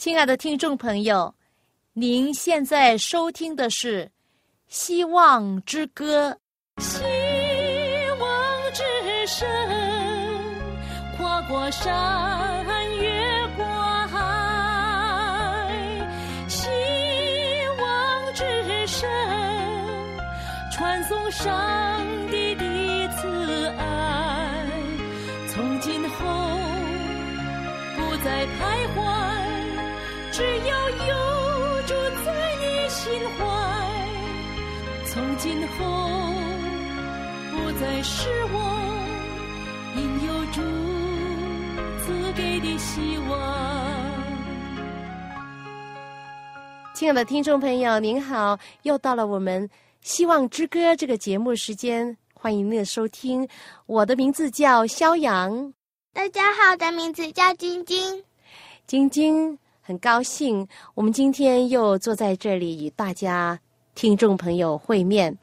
亲爱的听众朋友，您现在收听的是《希望之歌》。希望之声，跨过山，越过海。希望之声，传送上从今后不再是我应有主赐给的希望。亲爱的听众朋友，您好，又到了我们《希望之歌》这个节目时间，欢迎您的收听。我的名字叫肖阳，大家好，我的名字叫晶晶，晶晶。很高兴，我们今天又坐在这里与大家听众朋友会面。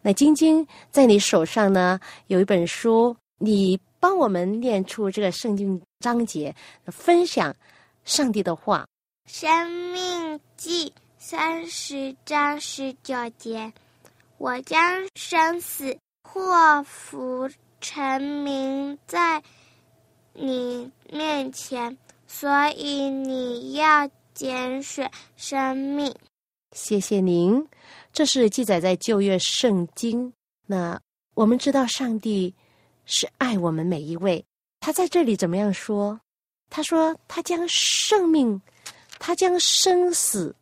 那晶晶，在你手上呢有一本书，你帮我们念出这个圣经章节，分享上帝的话。生命记三十章十九节，我将生死祸福成名在你面前。所以你要拣选生命。谢谢您，这是记载在旧约圣经。那我们知道上帝是爱我们每一位。他在这里怎么样说？他说他将生命，他将生死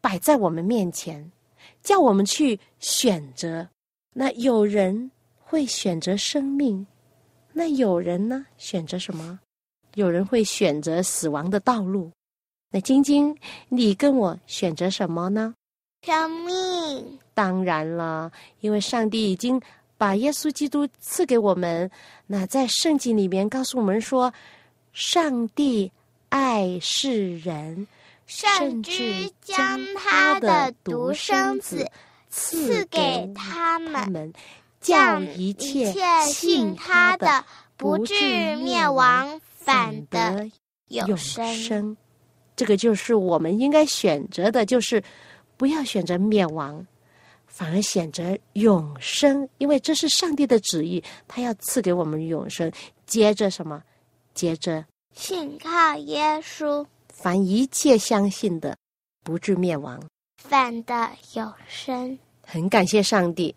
摆在我们面前，叫我们去选择。那有人会选择生命，那有人呢？选择什么？有人会选择死亡的道路，那晶晶，你跟我选择什么呢？生命。当然了，因为上帝已经把耶稣基督赐给我们。那在圣经里面告诉我们说，上帝爱世人，甚至将他的独生子赐给他们，叫一切信他的不至灭亡。反得永生，这个就是我们应该选择的，就是不要选择灭亡，反而选择永生，因为这是上帝的旨意，他要赐给我们永生。接着什么？接着信靠耶稣，凡一切相信的，不至灭亡，反得永生。很感谢上帝，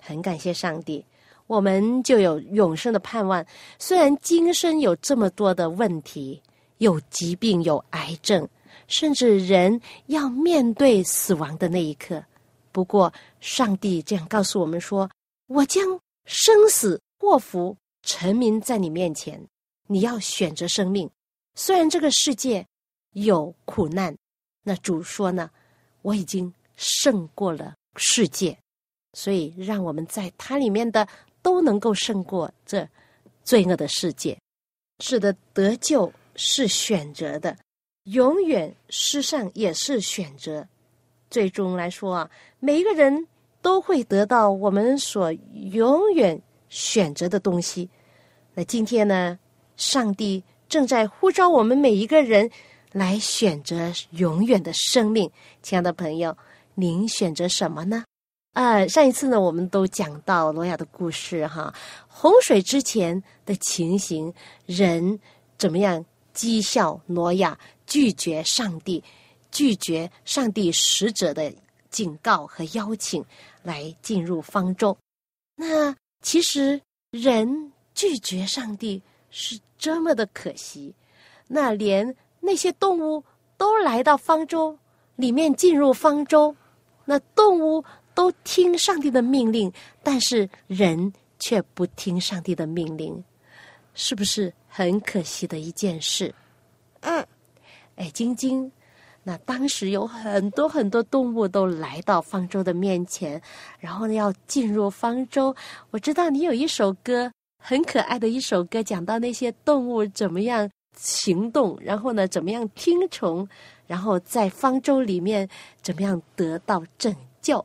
很感谢上帝。我们就有永生的盼望。虽然今生有这么多的问题，有疾病，有癌症，甚至人要面对死亡的那一刻，不过上帝这样告诉我们说：“我将生死祸福沉迷在你面前，你要选择生命。虽然这个世界有苦难，那主说呢，我已经胜过了世界，所以让我们在它里面的。”都能够胜过这罪恶的世界。是的，得救是选择的，永远失丧也是选择。最终来说啊，每一个人都会得到我们所永远选择的东西。那今天呢，上帝正在呼召我们每一个人来选择永远的生命。亲爱的朋友，您选择什么呢？啊，上一次呢，我们都讲到罗亚的故事哈，洪水之前的情形，人怎么样讥笑罗亚，拒绝上帝，拒绝上帝使者的警告和邀请来进入方舟。那其实人拒绝上帝是这么的可惜，那连那些动物都来到方舟里面进入方舟，那动物。都听上帝的命令，但是人却不听上帝的命令，是不是很可惜的一件事？嗯，哎，晶晶，那当时有很多很多动物都来到方舟的面前，然后呢要进入方舟。我知道你有一首歌，很可爱的一首歌，讲到那些动物怎么样行动，然后呢怎么样听从，然后在方舟里面怎么样得到拯救。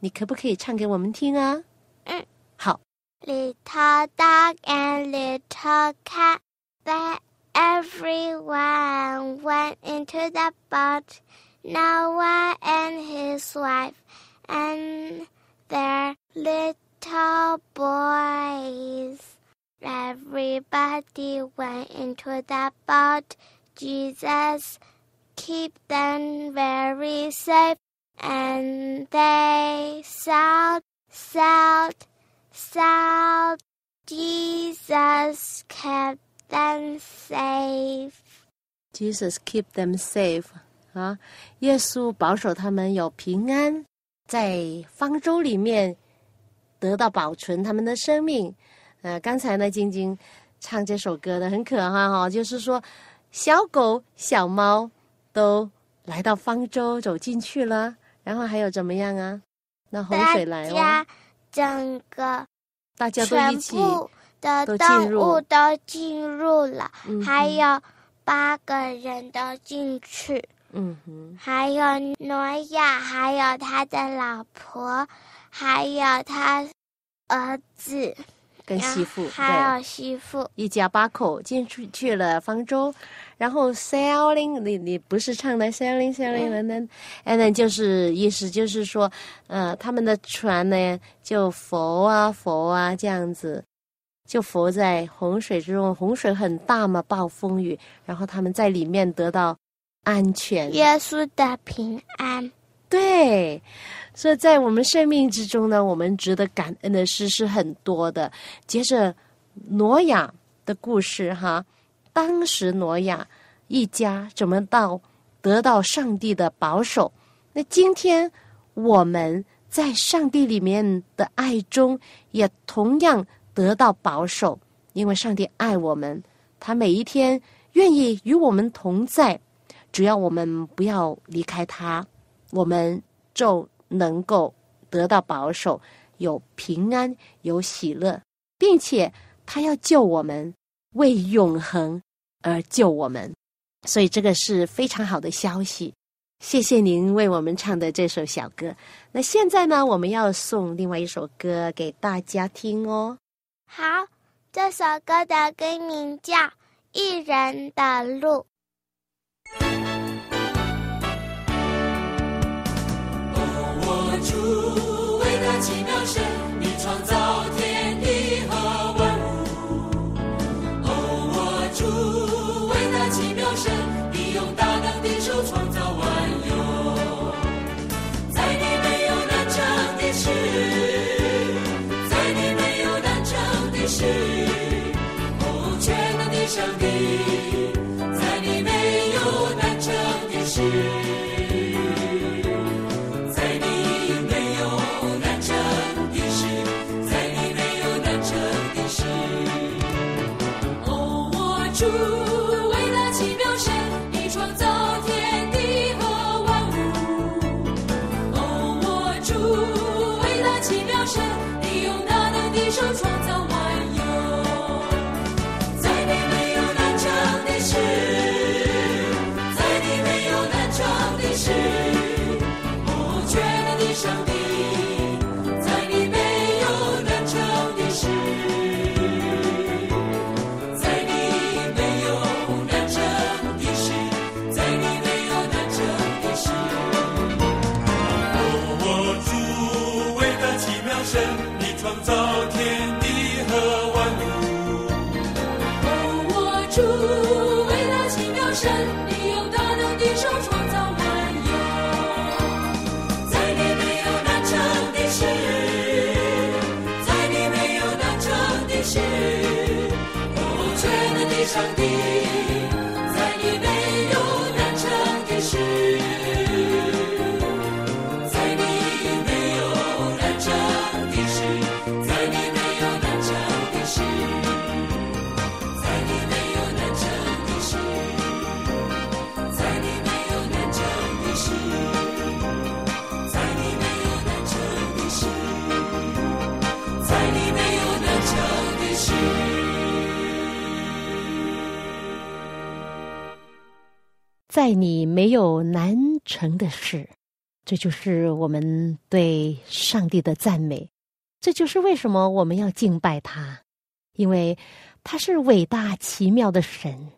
你可不可以唱给我们听啊？嗯，好。Little dog and little cat, they everyone went into the boat, Noah and his wife, and their little boys. Everybody went into the boat. Jesus keep them very safe, and they sailed, sailed, sailed. Jesus kept them safe. Jesus keep them safe 啊，耶稣保守他们有平安，在方舟里面得到保存他们的生命。呃，刚才呢，晶晶唱这首歌的很可爱哈，就是说小狗、小猫都来到方舟走进去了，然后还有怎么样啊？那洪水来了，整个大家都一起的动物都进入了，还有八个人都进去。嗯哼，还有挪亚，还有他的老婆，还有他儿子跟媳妇，还有媳妇，一家八口进去去了方舟，然后 sailing，你你不是唱的 sailing sailing 了呢？and then 就是意思就是说，呃，他们的船呢就浮啊浮啊这样子，就浮在洪水之中，洪水很大嘛，暴风雨，然后他们在里面得到。安全，耶稣的平安。对，所以在我们生命之中呢，我们值得感恩的事是很多的。接着，挪亚的故事哈，当时挪亚一家怎么到得到上帝的保守？那今天我们在上帝里面的爱中，也同样得到保守，因为上帝爱我们，他每一天愿意与我们同在。只要我们不要离开他，我们就能够得到保守，有平安，有喜乐，并且他要救我们，为永恒而救我们，所以这个是非常好的消息。谢谢您为我们唱的这首小歌。那现在呢，我们要送另外一首歌给大家听哦。好，这首歌的歌名叫《一人的路》。主伟大奇妙神，你创造没有难成的事，这就是我们对上帝的赞美。这就是为什么我们要敬拜他，因为他是伟大奇妙的神。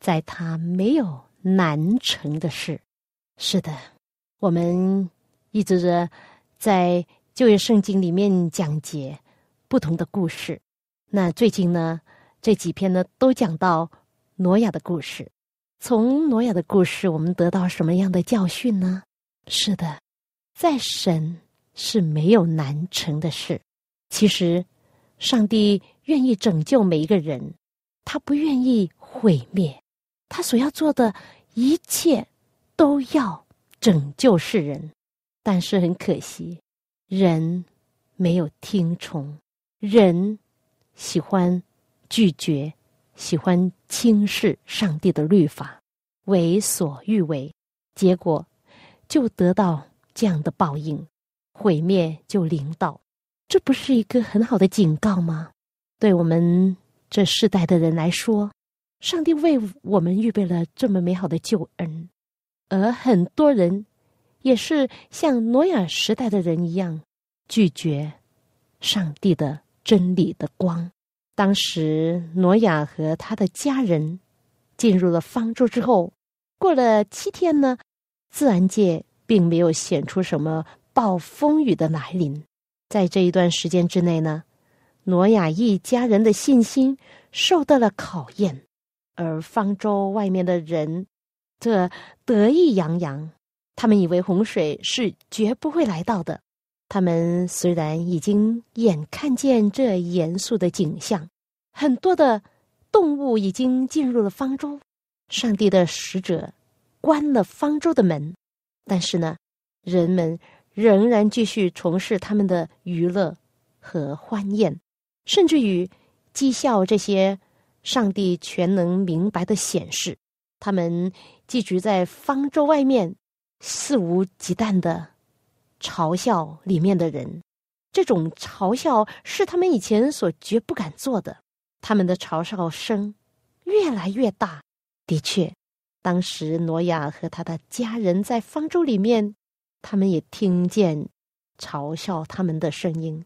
在他没有难成的事。是的，我们一直的在旧约圣经里面讲解不同的故事。那最近呢，这几篇呢都讲到挪亚的故事。从挪亚的故事，我们得到什么样的教训呢？是的，在神是没有难成的事。其实，上帝愿意拯救每一个人，他不愿意毁灭。他所要做的一切，都要拯救世人。但是很可惜，人没有听从，人喜欢拒绝。喜欢轻视上帝的律法，为所欲为，结果就得到这样的报应，毁灭就临到。这不是一个很好的警告吗？对我们这世代的人来说，上帝为我们预备了这么美好的救恩，而很多人也是像挪亚时代的人一样，拒绝上帝的真理的光。当时，挪亚和他的家人进入了方舟之后，过了七天呢，自然界并没有显出什么暴风雨的来临。在这一段时间之内呢，挪亚一家人的信心受到了考验，而方舟外面的人则得意洋洋，他们以为洪水是绝不会来到的。他们虽然已经眼看见这严肃的景象，很多的动物已经进入了方舟，上帝的使者关了方舟的门，但是呢，人们仍然继续从事他们的娱乐和欢宴，甚至于讥笑这些上帝全能明白的显示。他们寄居在方舟外面，肆无忌惮的。嘲笑里面的人，这种嘲笑是他们以前所绝不敢做的。他们的嘲笑声越来越大。的确，当时挪亚和他的家人在方舟里面，他们也听见嘲笑他们的声音。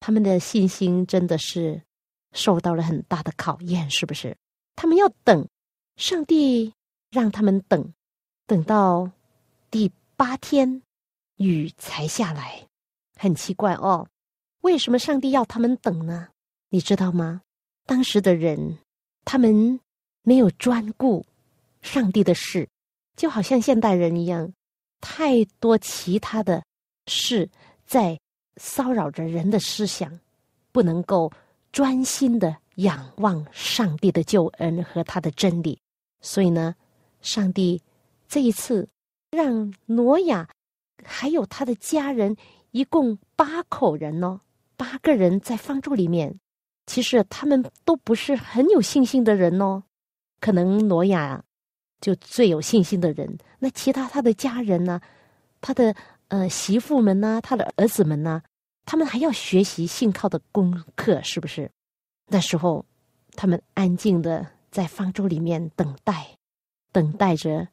他们的信心真的是受到了很大的考验，是不是？他们要等上帝让他们等，等到第八天。雨才下来，很奇怪哦，为什么上帝要他们等呢？你知道吗？当时的人，他们没有专顾上帝的事，就好像现代人一样，太多其他的事在骚扰着人的思想，不能够专心的仰望上帝的救恩和他的真理。所以呢，上帝这一次让挪亚。还有他的家人，一共八口人呢。八个人在方舟里面，其实他们都不是很有信心的人哦。可能挪亚就最有信心的人，那其他他的家人呢？他的呃媳妇们呢？他的儿子们呢？他们还要学习信靠的功课，是不是？那时候，他们安静的在方舟里面等待，等待着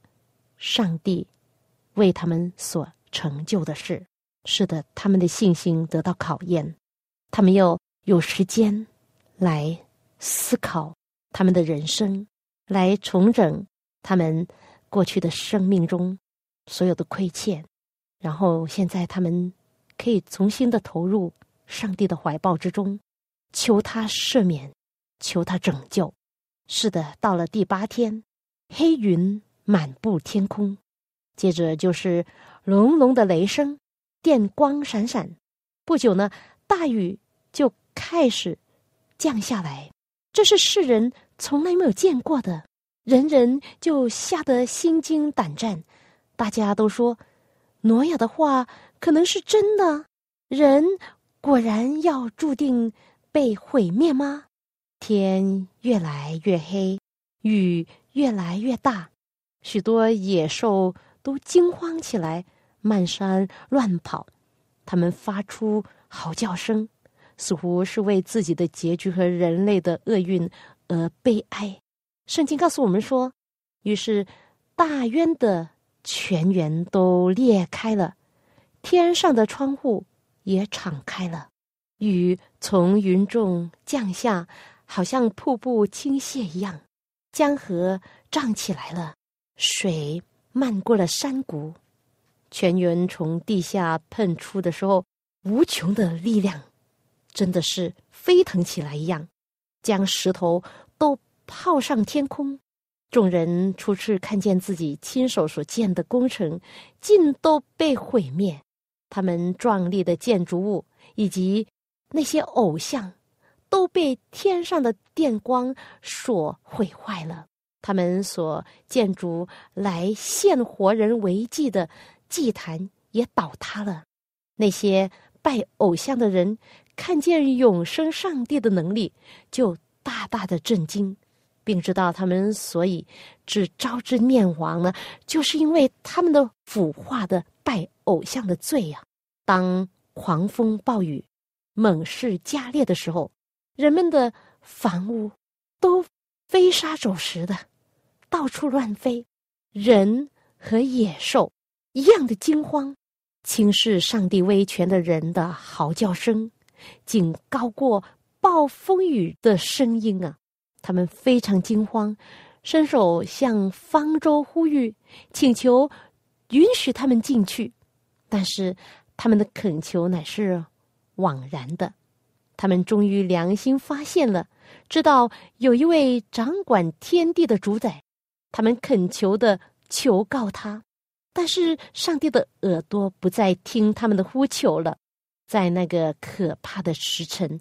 上帝为他们所。成就的事，是的，他们的信心得到考验，他们又有时间来思考他们的人生，来重整他们过去的生命中所有的亏欠，然后现在他们可以重新的投入上帝的怀抱之中，求他赦免，求他拯救。是的，到了第八天，黑云满布天空，接着就是。隆隆的雷声，电光闪闪，不久呢，大雨就开始降下来。这是世人从来没有见过的，人人就吓得心惊胆战。大家都说，挪亚的话可能是真的，人果然要注定被毁灭吗？天越来越黑，雨越来越大，许多野兽都惊慌起来。漫山乱跑，他们发出嚎叫声，似乎是为自己的结局和人类的厄运而悲哀。圣经告诉我们说，于是大渊的泉源都裂开了，天上的窗户也敞开了，雨从云中降下，好像瀑布倾泻一样，江河涨起来了，水漫过了山谷，泉源从地下喷出的时候，无穷的力量，真的是飞腾起来一样，将石头都抛上天空。众人初次看见自己亲手所建的工程，尽都被毁灭。他们壮丽的建筑物以及那些偶像，都被天上的电光所毁坏了。他们所建筑来献活人为祭的祭坛也倒塌了。那些拜偶像的人看见永生上帝的能力，就大大的震惊。并知道他们所以只招致灭亡呢，就是因为他们的腐化的拜偶像的罪呀。当狂风暴雨、猛势加烈的时候，人们的房屋都飞沙走石的，到处乱飞，人和野兽一样的惊慌。轻视上帝威权的人的嚎叫声，竟高过暴风雨的声音啊！他们非常惊慌，伸手向方舟呼吁，请求允许他们进去。但是他们的恳求乃是枉然的。他们终于良心发现了，知道有一位掌管天地的主宰。他们恳求的求告他，但是上帝的耳朵不再听他们的呼求了。在那个可怕的时辰，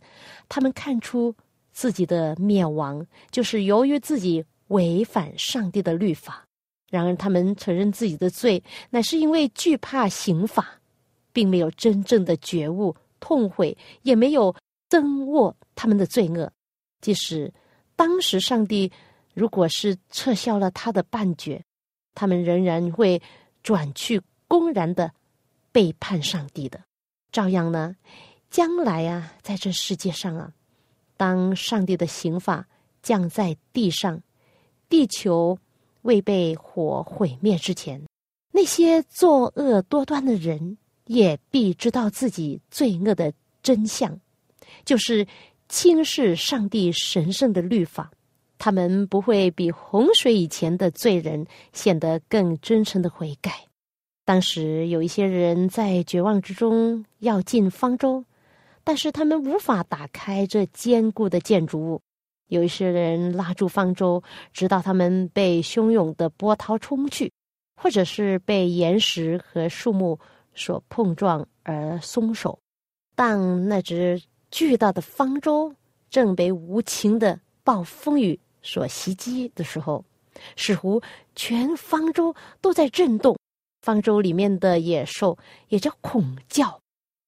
他们看出。自己的灭亡就是由于自己违反上帝的律法。然而，他们承认自己的罪，乃是因为惧怕刑罚，并没有真正的觉悟、痛悔，也没有增握他们的罪恶。即使当时上帝如果是撤销了他的判决，他们仍然会转去公然的背叛上帝的。照样呢，将来啊，在这世界上啊。当上帝的刑罚降在地上，地球未被火毁灭之前，那些作恶多端的人也必知道自己罪恶的真相，就是轻视上帝神圣的律法。他们不会比洪水以前的罪人显得更真诚的悔改。当时有一些人在绝望之中要进方舟。但是他们无法打开这坚固的建筑物。有一些人拉住方舟，直到他们被汹涌的波涛冲去，或者是被岩石和树木所碰撞而松手。当那只巨大的方舟正被无情的暴风雨所袭击的时候，似乎全方舟都在震动。方舟里面的野兽也叫恐叫。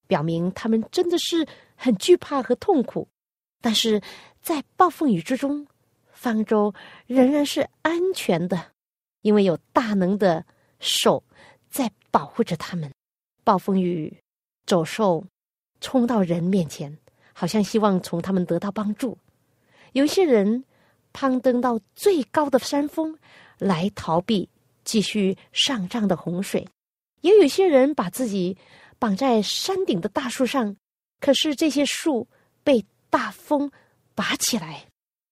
表明他们真的是很惧怕和痛苦，但是在暴风雨之中，方舟仍然是安全的，因为有大能的手在保护着他们。暴风雨、走兽冲到人面前，好像希望从他们得到帮助。有些人攀登到最高的山峰来逃避继续上涨的洪水，也有些人把自己。绑在山顶的大树上，可是这些树被大风拔起来，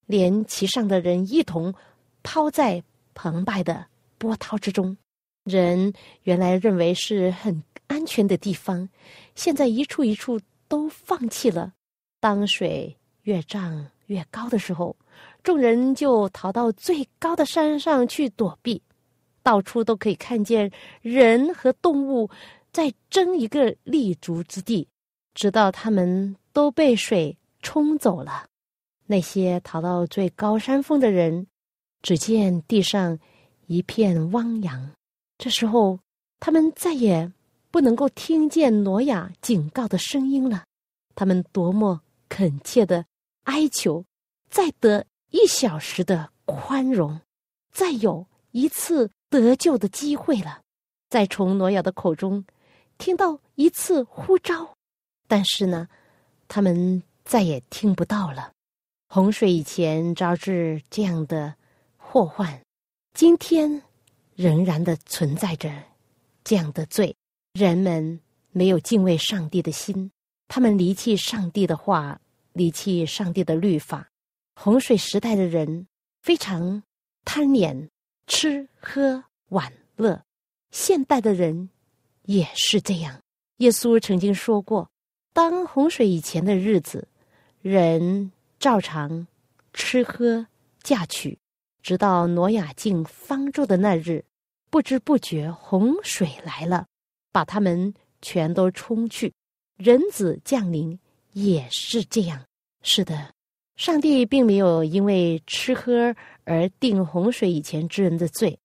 连其上的人一同抛在澎湃的波涛之中。人原来认为是很安全的地方，现在一处一处都放弃了。当水越涨越高的时候，众人就逃到最高的山上去躲避，到处都可以看见人和动物。在争一个立足之地，直到他们都被水冲走了。那些逃到最高山峰的人，只见地上一片汪洋。这时候，他们再也不能够听见挪亚警告的声音了。他们多么恳切的哀求，再得一小时的宽容，再有一次得救的机会了。再从挪亚的口中。听到一次呼召，但是呢，他们再也听不到了。洪水以前招致这样的祸患，今天仍然的存在着这样的罪。人们没有敬畏上帝的心，他们离弃上帝的话，离弃上帝的律法。洪水时代的人非常贪恋吃喝玩乐。现代的人也是这样。耶稣曾经说过：“当洪水以前的日子，人照常吃喝嫁娶，直到挪亚进方舟的那日，不知不觉洪水来了，把他们全都冲去。人子降临也是这样。是的，上帝并没有因为吃喝而定洪水以前之人的罪。”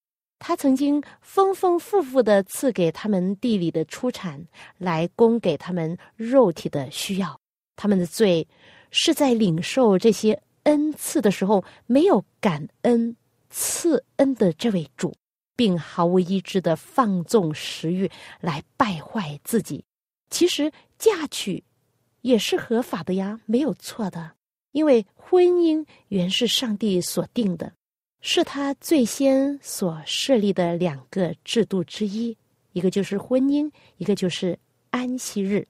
他曾经丰丰富富的赐给他们地里的出产，来供给他们肉体的需要。他们的罪是在领受这些恩赐的时候，没有感恩赐恩的这位主，并毫无意志的放纵食欲来败坏自己。其实嫁娶也是合法的呀，没有错的，因为婚姻原是上帝所定的。是他最先所设立的两个制度之一，一个就是婚姻，一个就是安息日。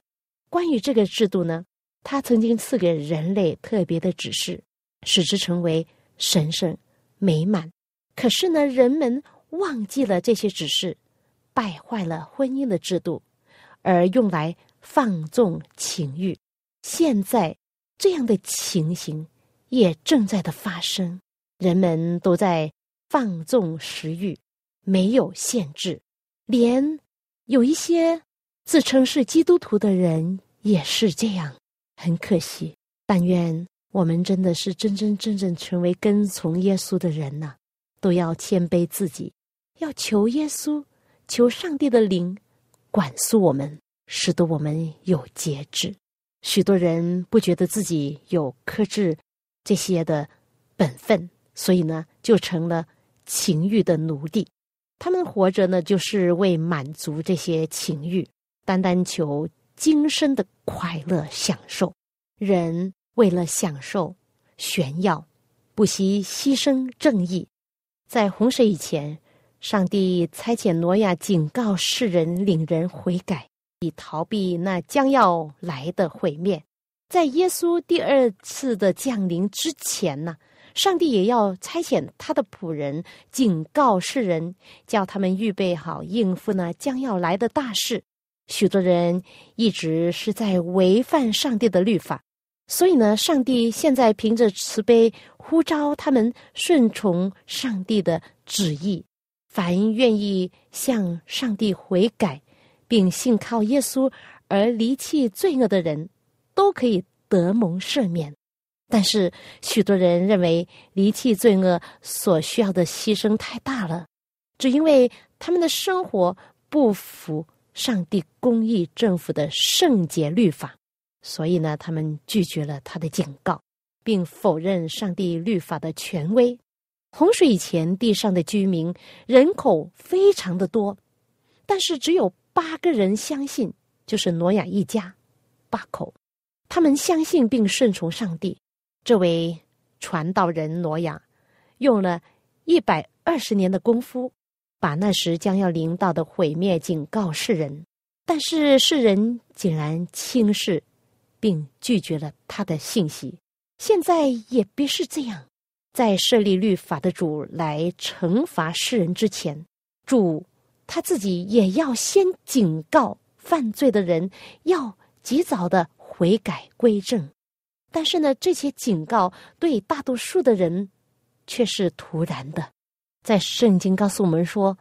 关于这个制度呢，他曾经赐给人类特别的指示，使之成为神圣美满。可是呢，人们忘记了这些指示，败坏了婚姻的制度，而用来放纵情欲。现在这样的情形也正在的发生。人们都在放纵食欲，没有限制，连有一些自称是基督徒的人也是这样。很可惜，但愿我们真的是真真正正成为跟从耶稣的人呐，都要谦卑自己，要求耶稣，求上帝的灵管束我们，使得我们有节制。许多人不觉得自己有克制这些的本分。所以呢，就成了情欲的奴隶。他们活着呢，就是为满足这些情欲，单单求今生的快乐享受。人为了享受炫耀，不惜牺牲正义。在洪水以前，上帝差遣挪亚警告世人，领人悔改，以逃避那将要来的毁灭。在耶稣第二次的降临之前呢？上帝也要差遣他的仆人警告世人，叫他们预备好应付那将要来的大事。许多人一直是在违反上帝的律法，所以呢，上帝现在凭着慈悲呼召他们顺从上帝的旨意。凡愿意向上帝悔改，并信靠耶稣而离弃罪恶的人，都可以得蒙赦免。但是，许多人认为离弃罪恶所需要的牺牲太大了，只因为他们的生活不符上帝公义政府的圣洁律法，所以呢，他们拒绝了他的警告，并否认上帝律法的权威。洪水以前，地上的居民人口非常的多，但是只有八个人相信，就是挪亚一家八口，他们相信并顺从上帝。这位传道人挪亚，用了一百二十年的功夫，把那时将要临到的毁灭警告世人，但是世人竟然轻视，并拒绝了他的信息。现在也必是这样，在设立律法的主来惩罚世人之前，主他自己也要先警告犯罪的人，要及早的悔改归正。但是呢，这些警告对大多数的人却是突然的。在圣经告诉我们说，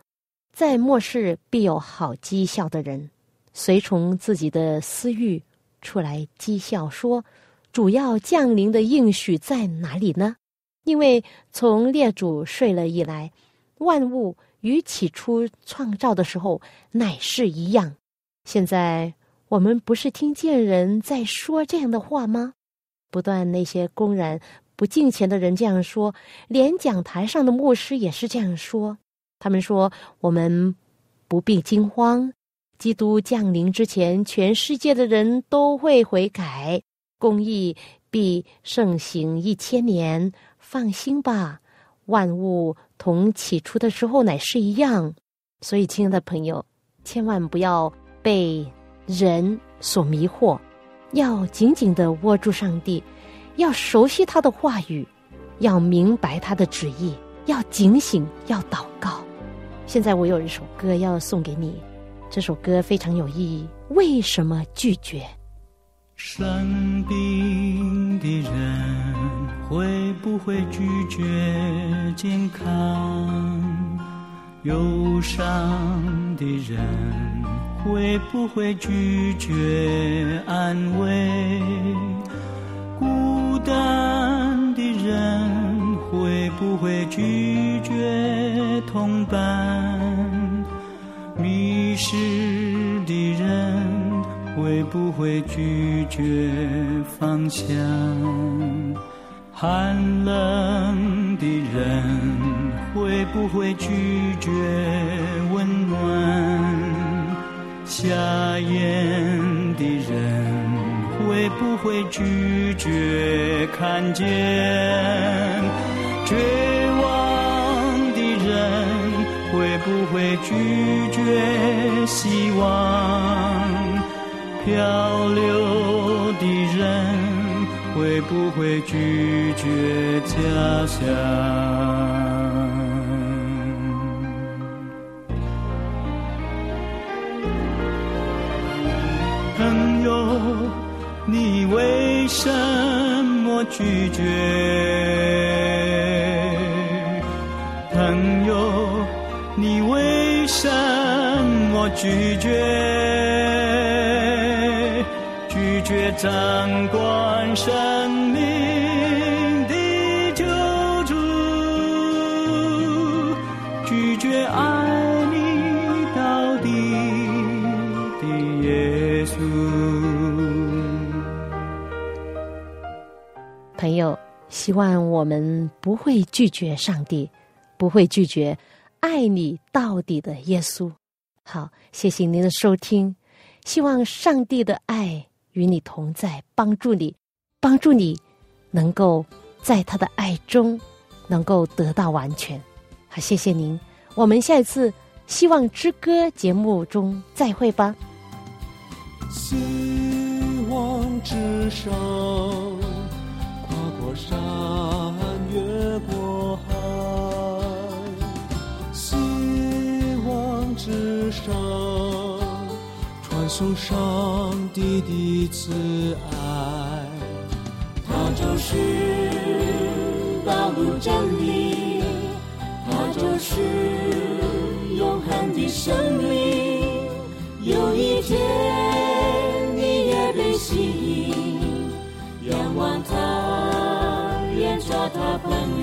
在末世必有好讥笑的人，随从自己的私欲出来讥笑说：“主要降临的应许在哪里呢？”因为从列祖睡了以来，万物与起初创造的时候乃是一样。现在我们不是听见人在说这样的话吗？不断那些公然不敬虔的人这样说，连讲台上的牧师也是这样说。他们说：“我们不必惊慌，基督降临之前，全世界的人都会悔改，公义必盛行一千年。放心吧，万物同起初的时候乃是一样。所以，亲爱的朋友，千万不要被人所迷惑。”要紧紧的握住上帝，要熟悉他的话语，要明白他的旨意，要警醒，要祷告。现在我有一首歌要送给你，这首歌非常有意义。为什么拒绝？生病的人会不会拒绝健康？忧伤的人会不会拒绝安慰？孤单的人会不会拒绝同伴？迷失不会拒绝方向？寒冷的人会不会拒绝温暖？瞎眼的人会不会拒绝看见？绝望的人会不会拒绝希望？漂流的人。会不会拒绝家乡？朋友，你为什么拒绝？朋友，你为什么拒绝？拒绝掌管生命的救主，拒绝爱你到底的耶稣。朋友，希望我们不会拒绝上帝，不会拒绝爱你到底的耶稣。好，谢谢您的收听，希望上帝的爱。与你同在，帮助你，帮助你，能够在他的爱中，能够得到完全。好，谢谢您，我们下一次《希望之歌》节目中再会吧。希望之声，跨过山，越过海。希望之声。送上帝的慈爱，它就是道路真理，它就是永恒的生命。有一天你也被吸引，仰望他，愿做他朋友。